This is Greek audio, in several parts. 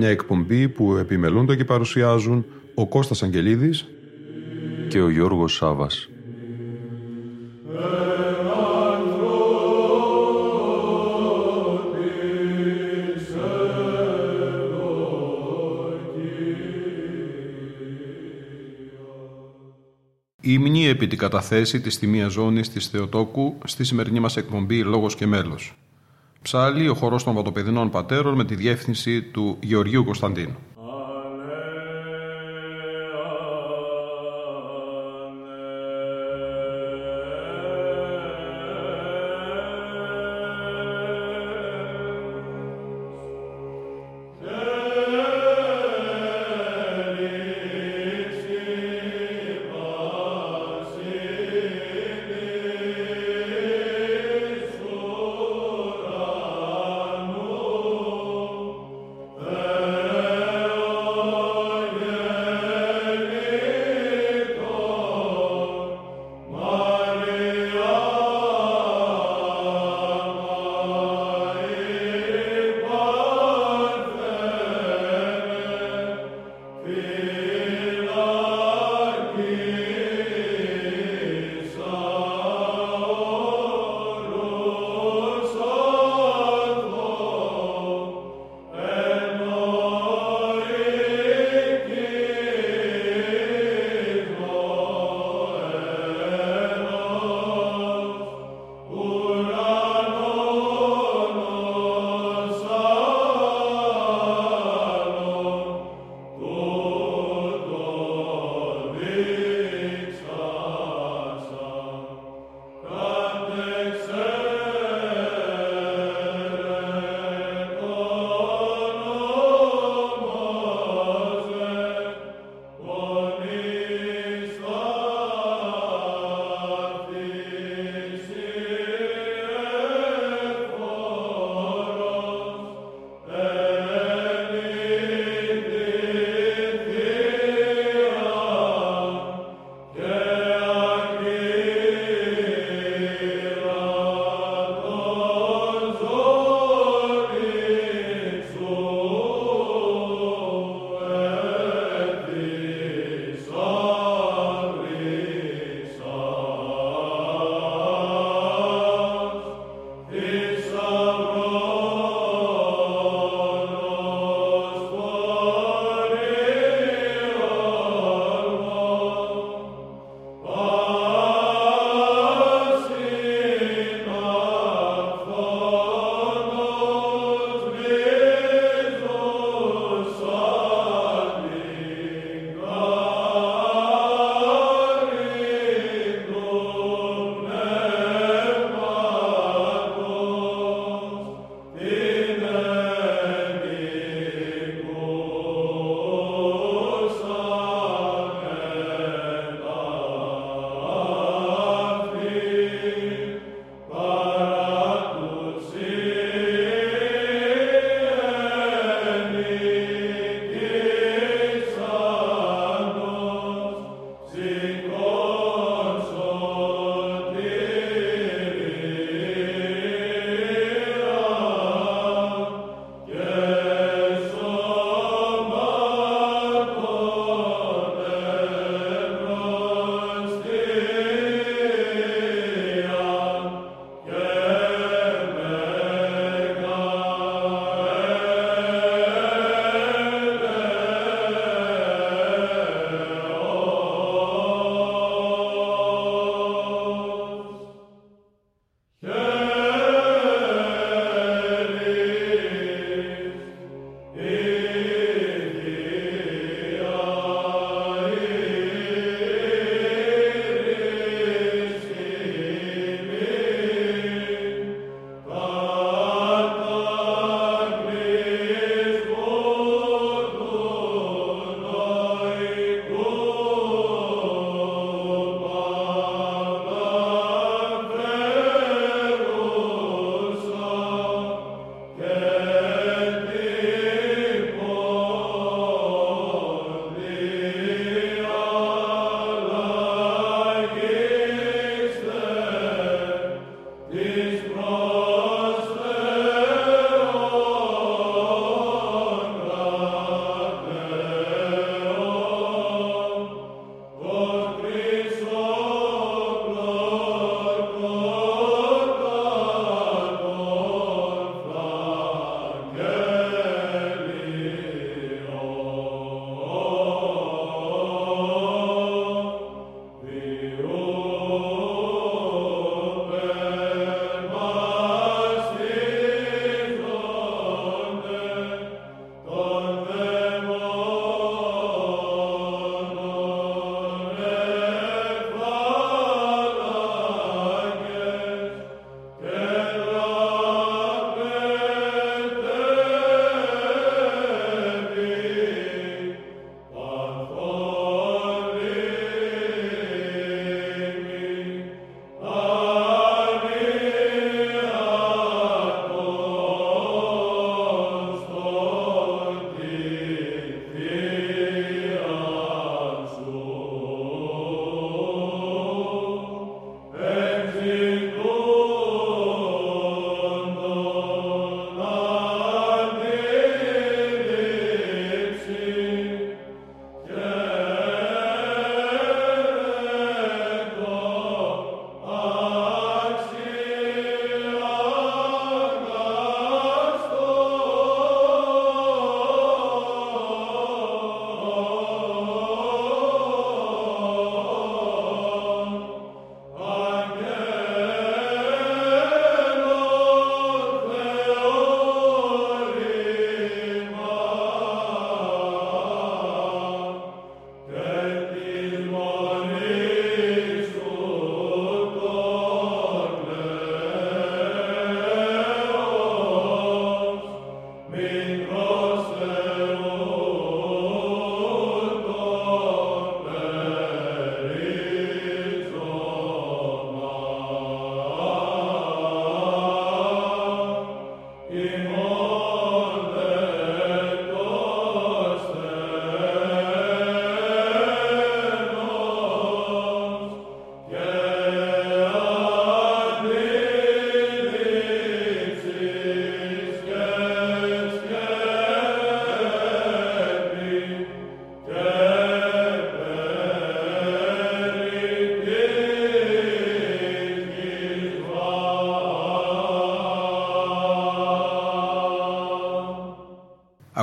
Μια εκπομπή που επιμελούνται και παρουσιάζουν ο Κώστας Αγγελίδης και ο Γιώργος Σάβας. Ήμνη επί την καταθέση της τιμίας ζώνης της Θεοτόκου στη σημερινή μας εκπομπή «Λόγος και μέλος». Ψάλλει ο χορός των Βατοπεδινών Πατέρων με τη διεύθυνση του Γεωργίου Κωνσταντίνου.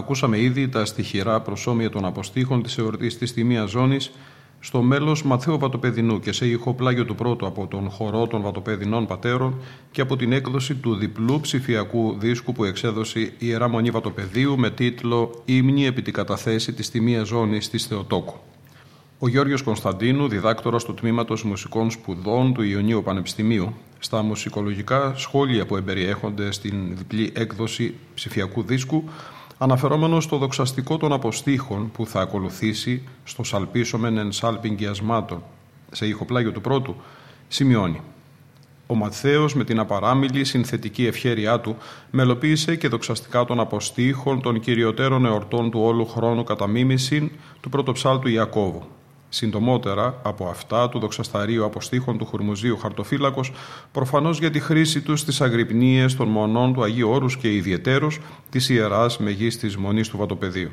Ακούσαμε ήδη τα στοιχειρά προσώμια των αποστήχων της εορτής της Τιμία Ζώνης στο μέλος Μαθαίου Βατοπεδινού και σε ηχοπλάγιο του πρώτου από τον χορό των Βατοπεδινών Πατέρων και από την έκδοση του διπλού ψηφιακού δίσκου που εξέδωσε η Ιερά Μονή Βατοπεδίου με τίτλο «Ήμνη επί την καταθέση της Τιμίας Ζώνης της Θεοτόκου». Ο Γιώργος Κωνσταντίνου, διδάκτορας του Τμήματος Μουσικών Σπουδών του Ιωνίου Πανεπιστημίου, στα μουσικολογικά σχόλια που εμπεριέχονται στην διπλή έκδοση ψηφιακού δίσκου, αναφερόμενος στο δοξαστικό των αποστήχων που θα ακολουθήσει στο σαλπίσομεν εν σάλπιν σε ηχοπλάγιο του πρώτου, σημειώνει. Ο Ματθαίος με την απαράμιλη συνθετική ευχέρειά του μελοποίησε και δοξαστικά των αποστήχων των κυριωτέρων εορτών του όλου χρόνου κατά μίμηση του πρωτοψάλτου Ιακώβου. Συντομότερα από αυτά του δοξασταρίου αποστήχων του Χουρμουζίου Χαρτοφύλακος, προφανώς για τη χρήση τους στις αγρυπνίες των μονών του Αγίου Όρους και ιδιαιτέρως της ιεράς μεγίστης μονής του Βατοπεδίου.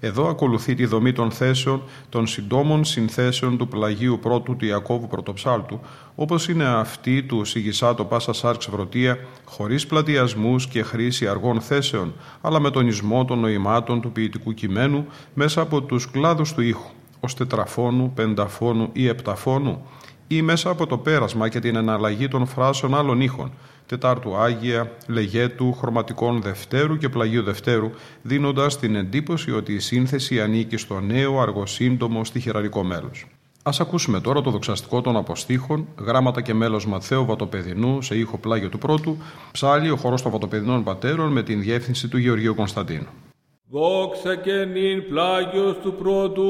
Εδώ ακολουθεί τη δομή των θέσεων των συντόμων συνθέσεων του πλαγίου πρώτου του Ιακώβου Πρωτοψάλτου, όπως είναι αυτή του Σιγισάτο Πάσα Σάρξ Βρωτία, χωρίς πλατιασμούς και χρήση αργών θέσεων, αλλά με τονισμό των νοημάτων του ποιητικού κειμένου μέσα από τους κλάδους του ήχου ως τετραφώνου, πενταφώνου ή επταφώνου ή μέσα από το πέρασμα και την εναλλαγή των φράσεων άλλων ήχων, Τετάρτου Άγια, Λεγέτου, Χρωματικών Δευτέρου και Πλαγίου Δευτέρου, δίνοντας την εντύπωση ότι η σύνθεση ανήκει στο νέο αργοσύντομο στοιχειραρικό μέλος. Ας ακούσουμε τώρα το δοξαστικό των αποστήχων, γράμματα και μέλος Ματθαίου Βατοπεδινού σε ήχο πλάγιο του πρώτου, ψάλι ο χορός των Βατοπεδινών Πατέρων με την διεύθυνση του Γεωργίου Κωνσταντίνου. Δόξα και νυν πλάγιος του πρώτου.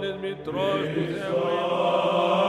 Του ζώνης μητρός του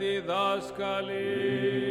διδάσκαλοι.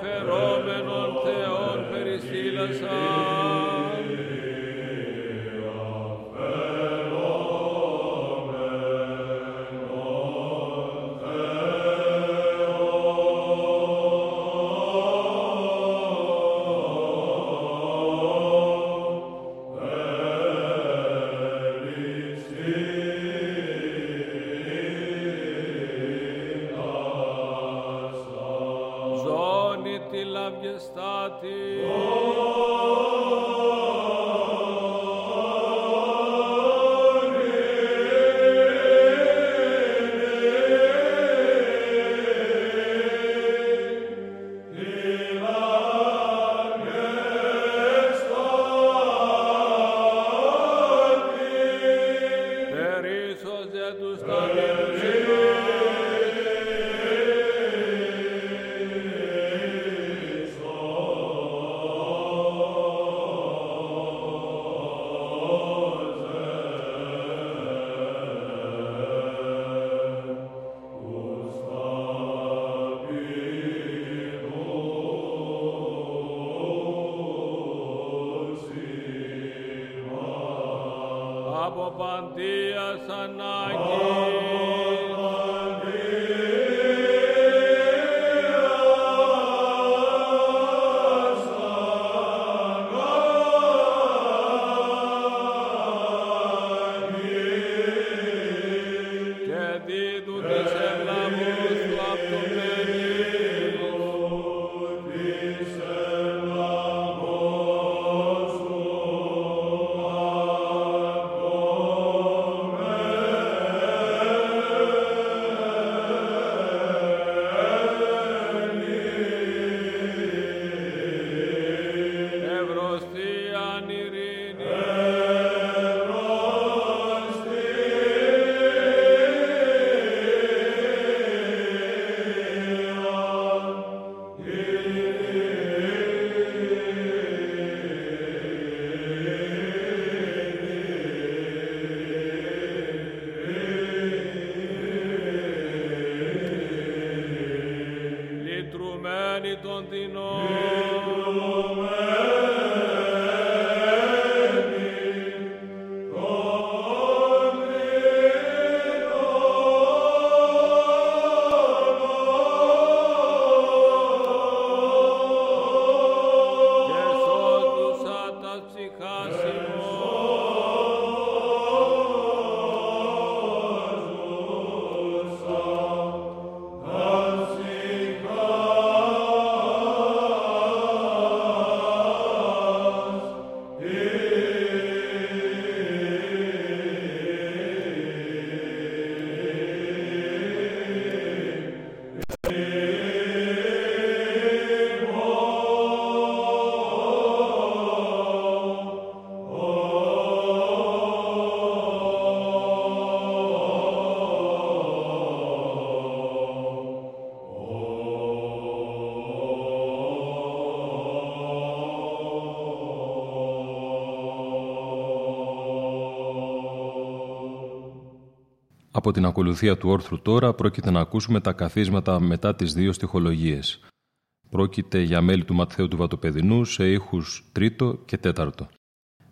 per omen on teon per Από την ακολουθία του όρθρου τώρα πρόκειται να ακούσουμε τα καθίσματα μετά τις δύο στοιχολογίες. Πρόκειται για μέλη του Ματθαίου του Βατοπεδινού σε ήχους τρίτο και τέταρτο.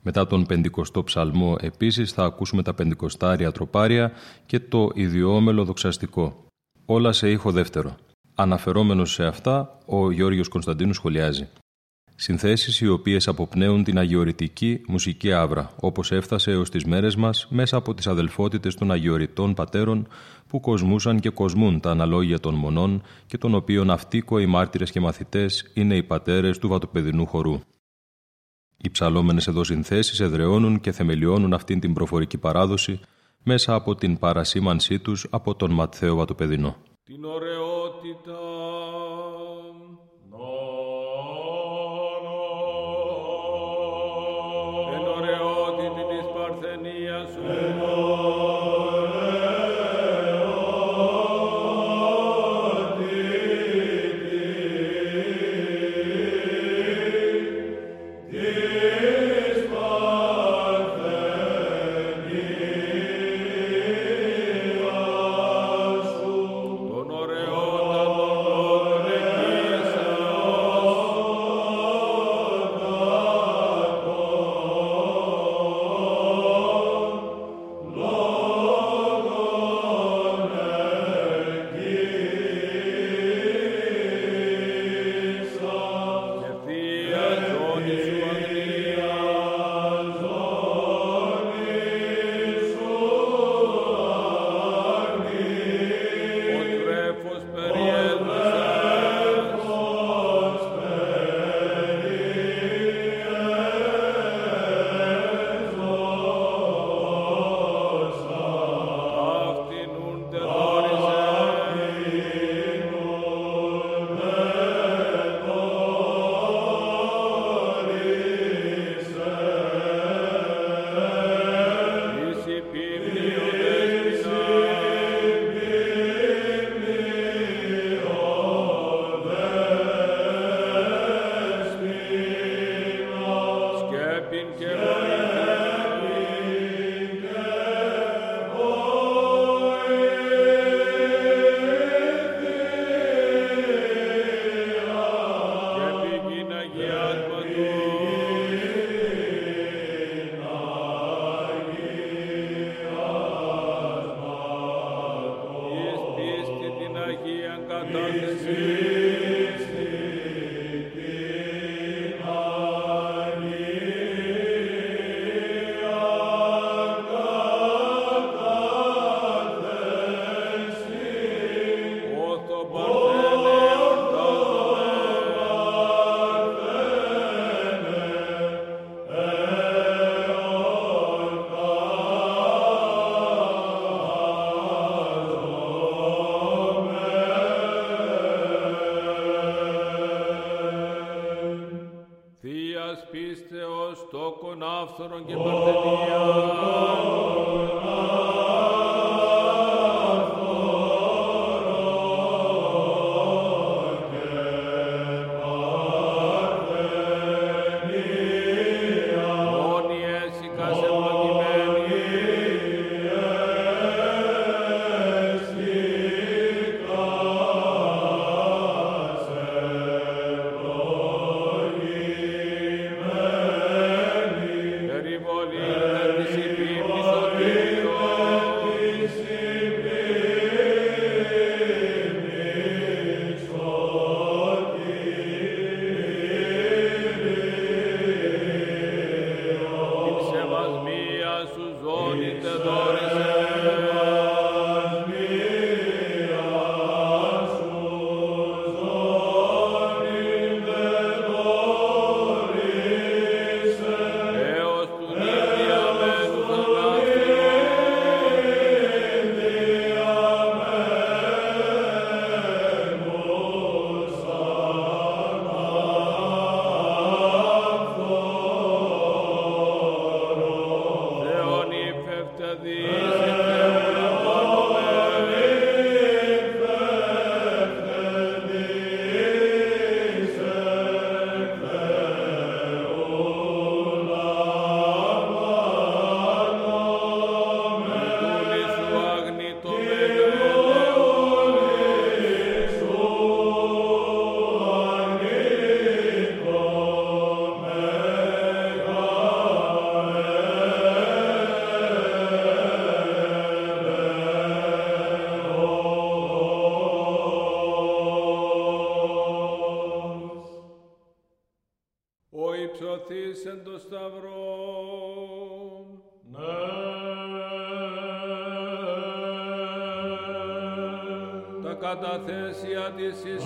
Μετά τον πεντηκοστό ψαλμό επίσης θα ακούσουμε τα πεντηκοστάρια τροπάρια και το ιδιόμελο δοξαστικό. Όλα σε ήχο δεύτερο. Αναφερόμενος σε αυτά, ο Γιώργος Κωνσταντίνου σχολιάζει. Συνθέσεις οι οποίες αποπνέουν την αγιορητική μουσική άβρα, όπως έφτασε έως τις μέρες μας μέσα από τις αδελφότητες των αγιορητών πατέρων που κοσμούσαν και κοσμούν τα αναλόγια των μονών και των οποίων αυτοίκοοι μάρτυρες και μαθητές είναι οι πατέρες του βατοπεδινού χορού. Οι ψαλόμενες εδώ συνθέσεις εδραιώνουν και θεμελιώνουν αυτήν την προφορική παράδοση μέσα από την παρασήμανσή τους από τον Ματθαίο Βατοπεδινό. την ωραιότητα. Υψωθής εν το σταυρό. Τα καταθέσια της εις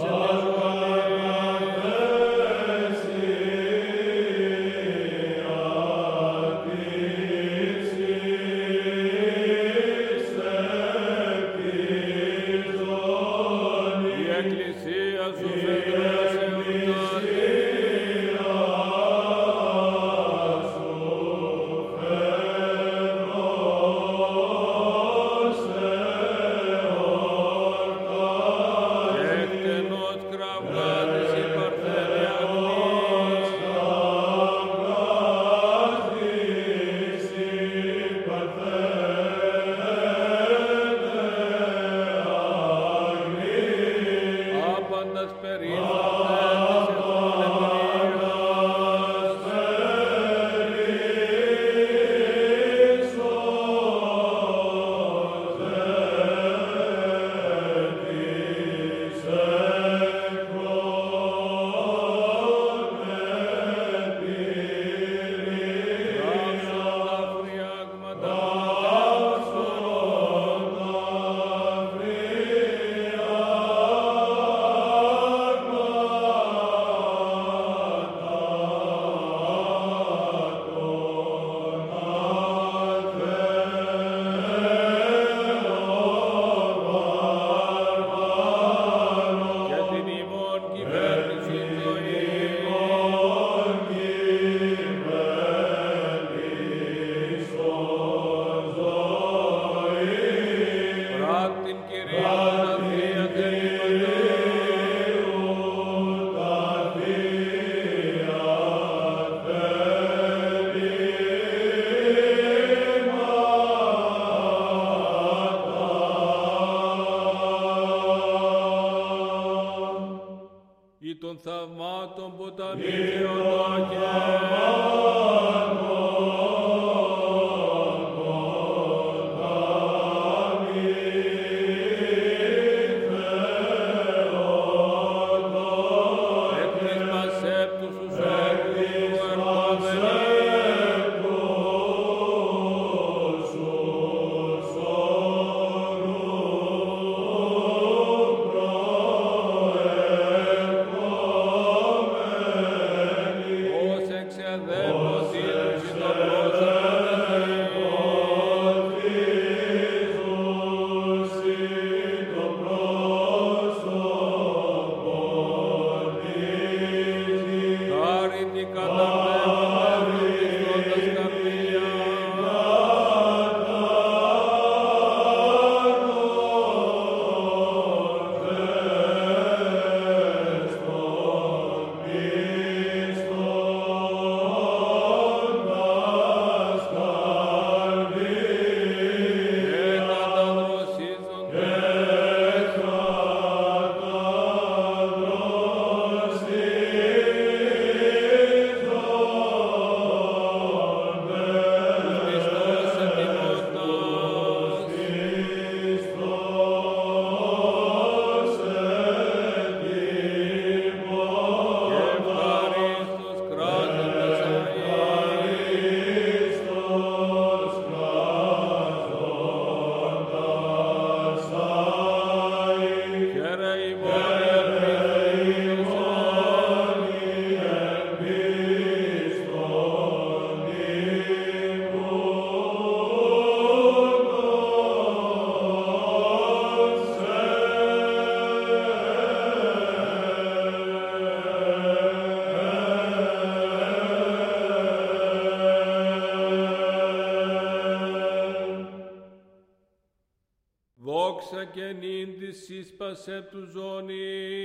της ίσπασε του ζώνης.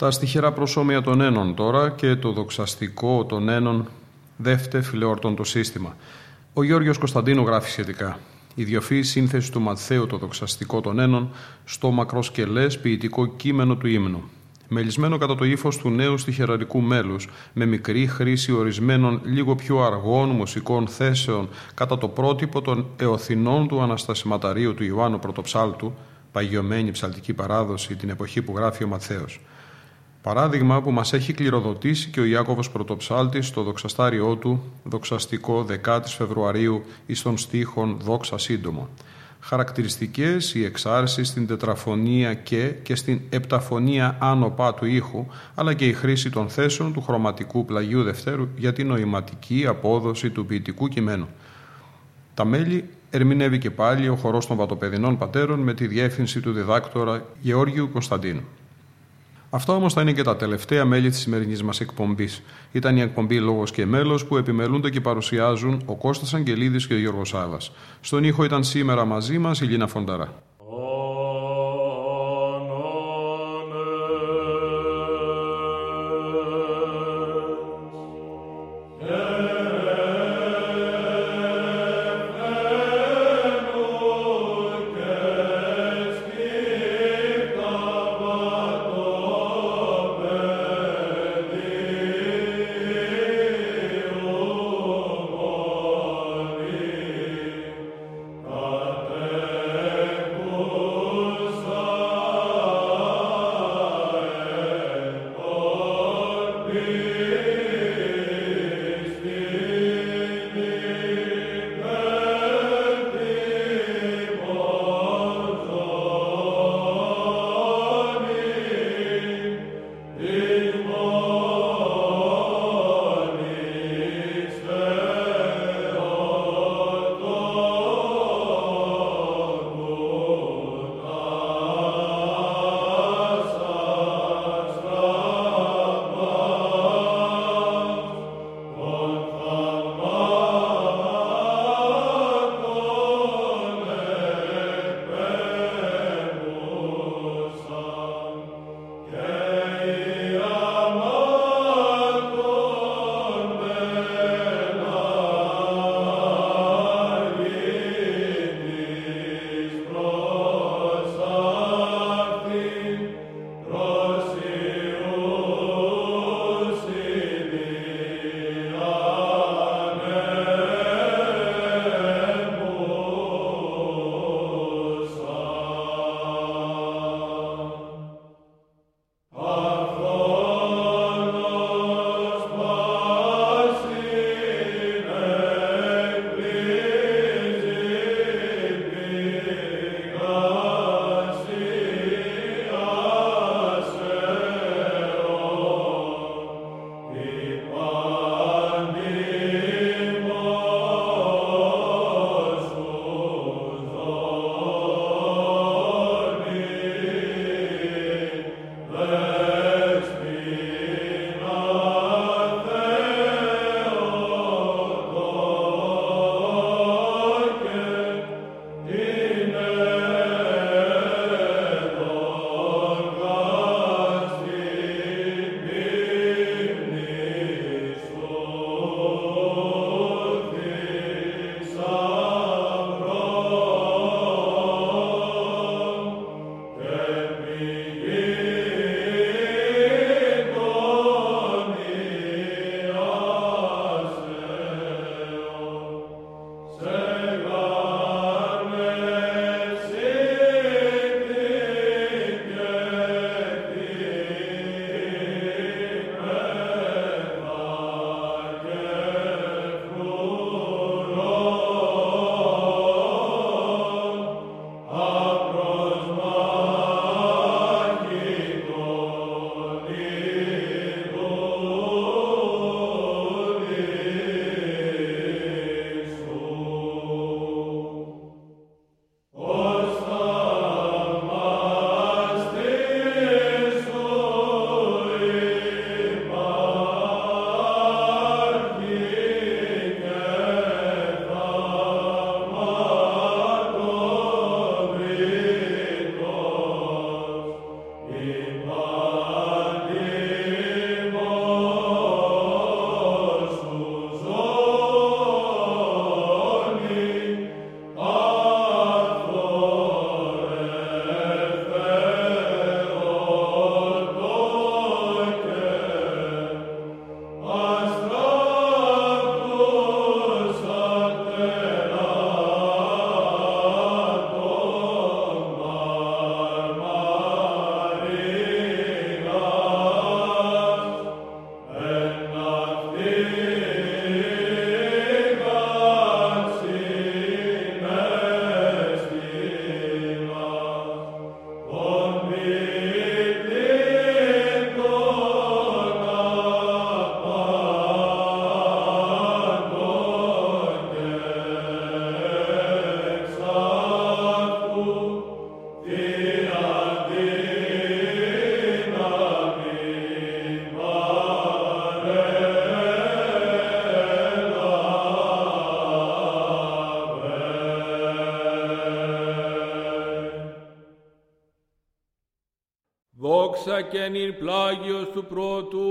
Τα στοιχερά προσώμια των ένων τώρα και το δοξαστικό των ένων δεύτε φιλεόρτων το σύστημα. Ο Γιώργος Κωνσταντίνου γράφει σχετικά. Η διοφή σύνθεση του Ματθαίου το δοξαστικό των ένων στο μακροσκελές ποιητικό κείμενο του ύμνου. Μελισμένο κατά το ύφος του νέου στοιχεραρικού μέλους, με μικρή χρήση ορισμένων λίγο πιο αργών μουσικών θέσεων κατά το πρότυπο των εωθινών του Αναστασιματαρίου του Ιωάννου Πρωτοψάλτου, παγιωμένη ψαλτική παράδοση την εποχή που γράφει ο Ματθαίος. Παράδειγμα που μας έχει κληροδοτήσει και ο Ιάκωβος Πρωτοψάλτης στο δοξαστάριό του, δοξαστικό 10 Φεβρουαρίου εις των στίχων «Δόξα σύντομο». Χαρακτηριστικές η εξάρση στην τετραφωνία και και στην επταφωνία άνω πά του ήχου, αλλά και η χρήση των θέσεων του χρωματικού πλαγίου Δευτέρου για την νοηματική απόδοση του ποιητικού κειμένου. Τα μέλη ερμηνεύει και πάλι ο χορός των Βατοπεδινών Πατέρων με τη διεύθυνση του διδάκτορα Γεώργιου Κωνσταντίνου. Αυτά όμως θα είναι και τα τελευταία μέλη της σημερινής μας εκπομπής. Ήταν η εκπομπή Λόγος και Μέλος που επιμελούνται και παρουσιάζουν ο Κώστας Αγγελίδης και ο Γιώργος Σάβα. Στον ήχο ήταν σήμερα μαζί μας η Λίνα Φονταρά. Δόξα και νυν πλάγιος του πρώτου.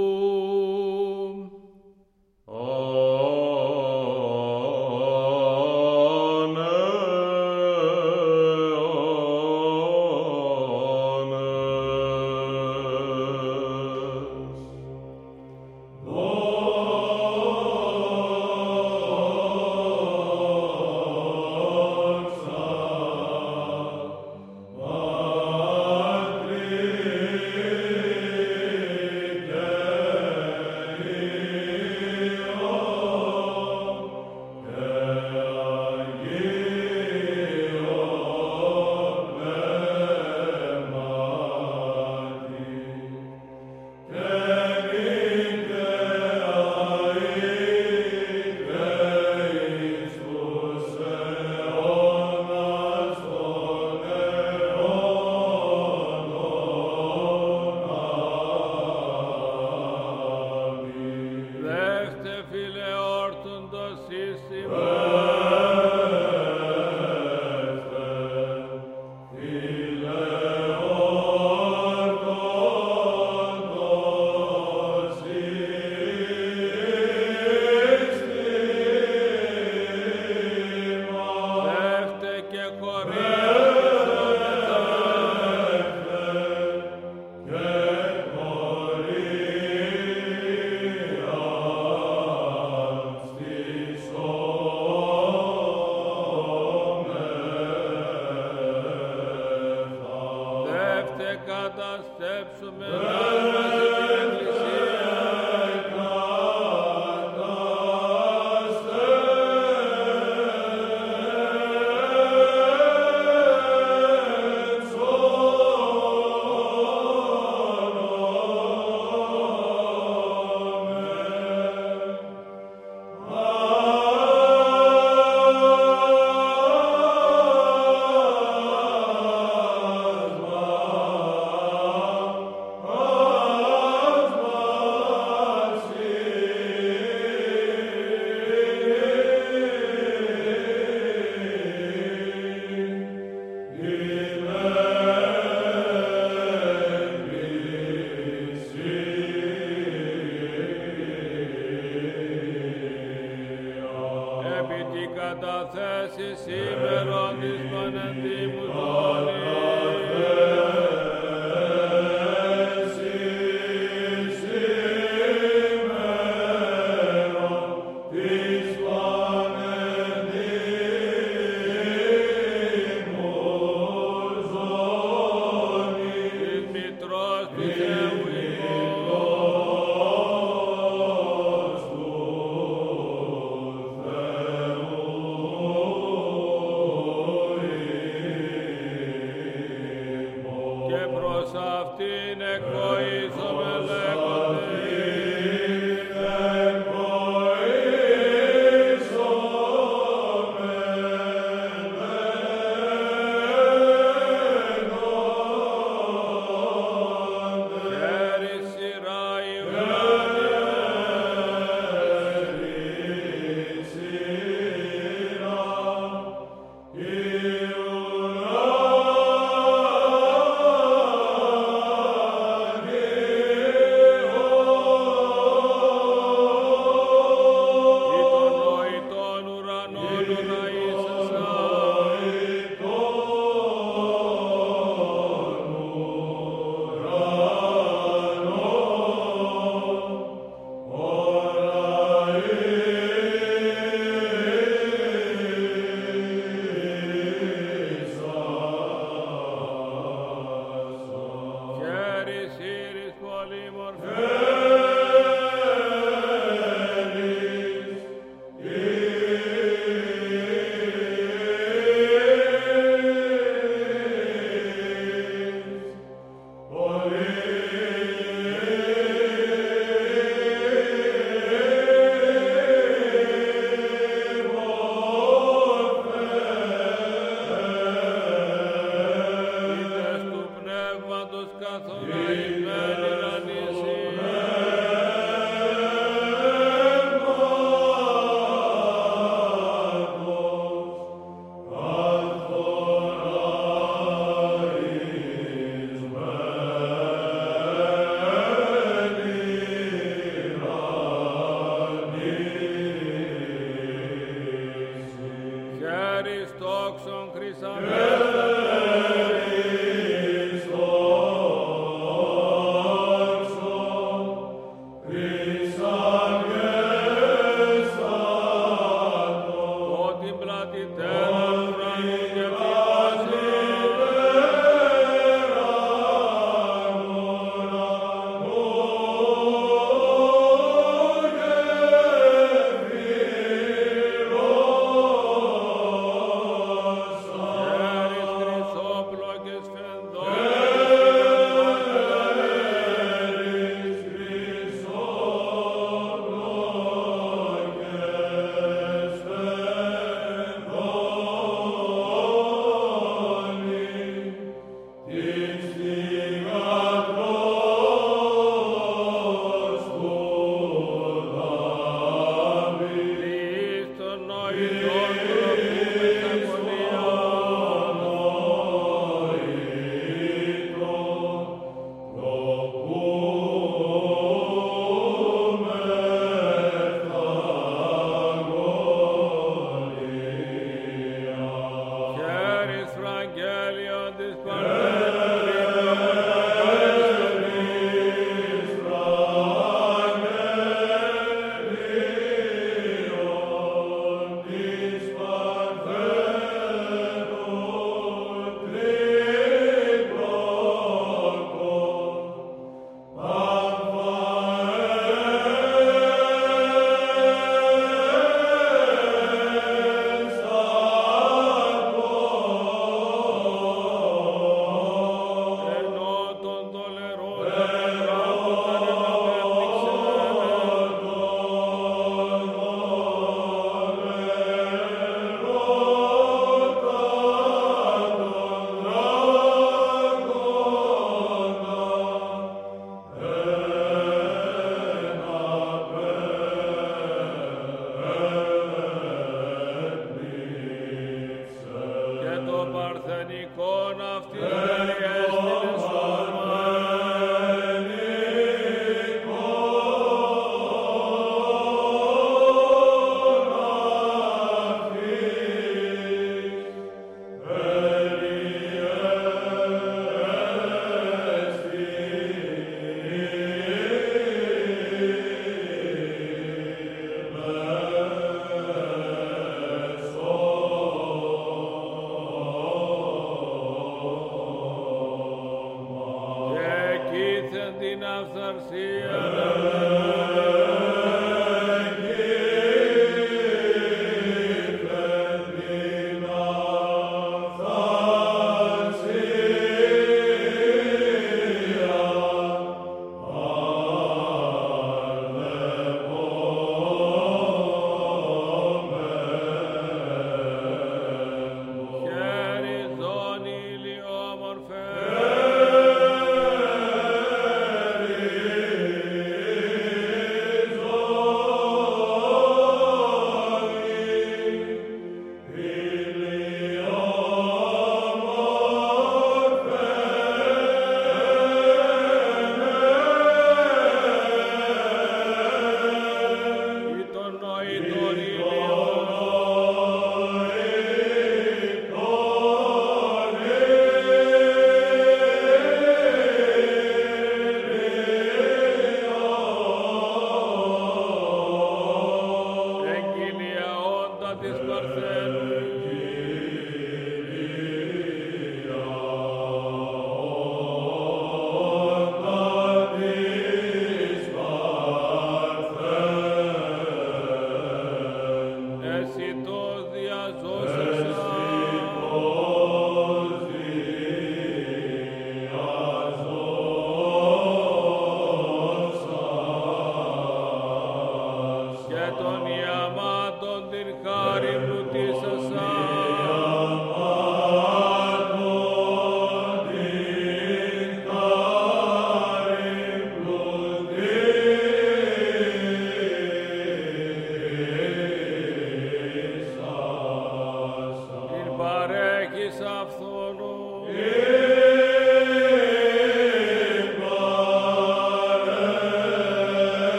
Absolutely.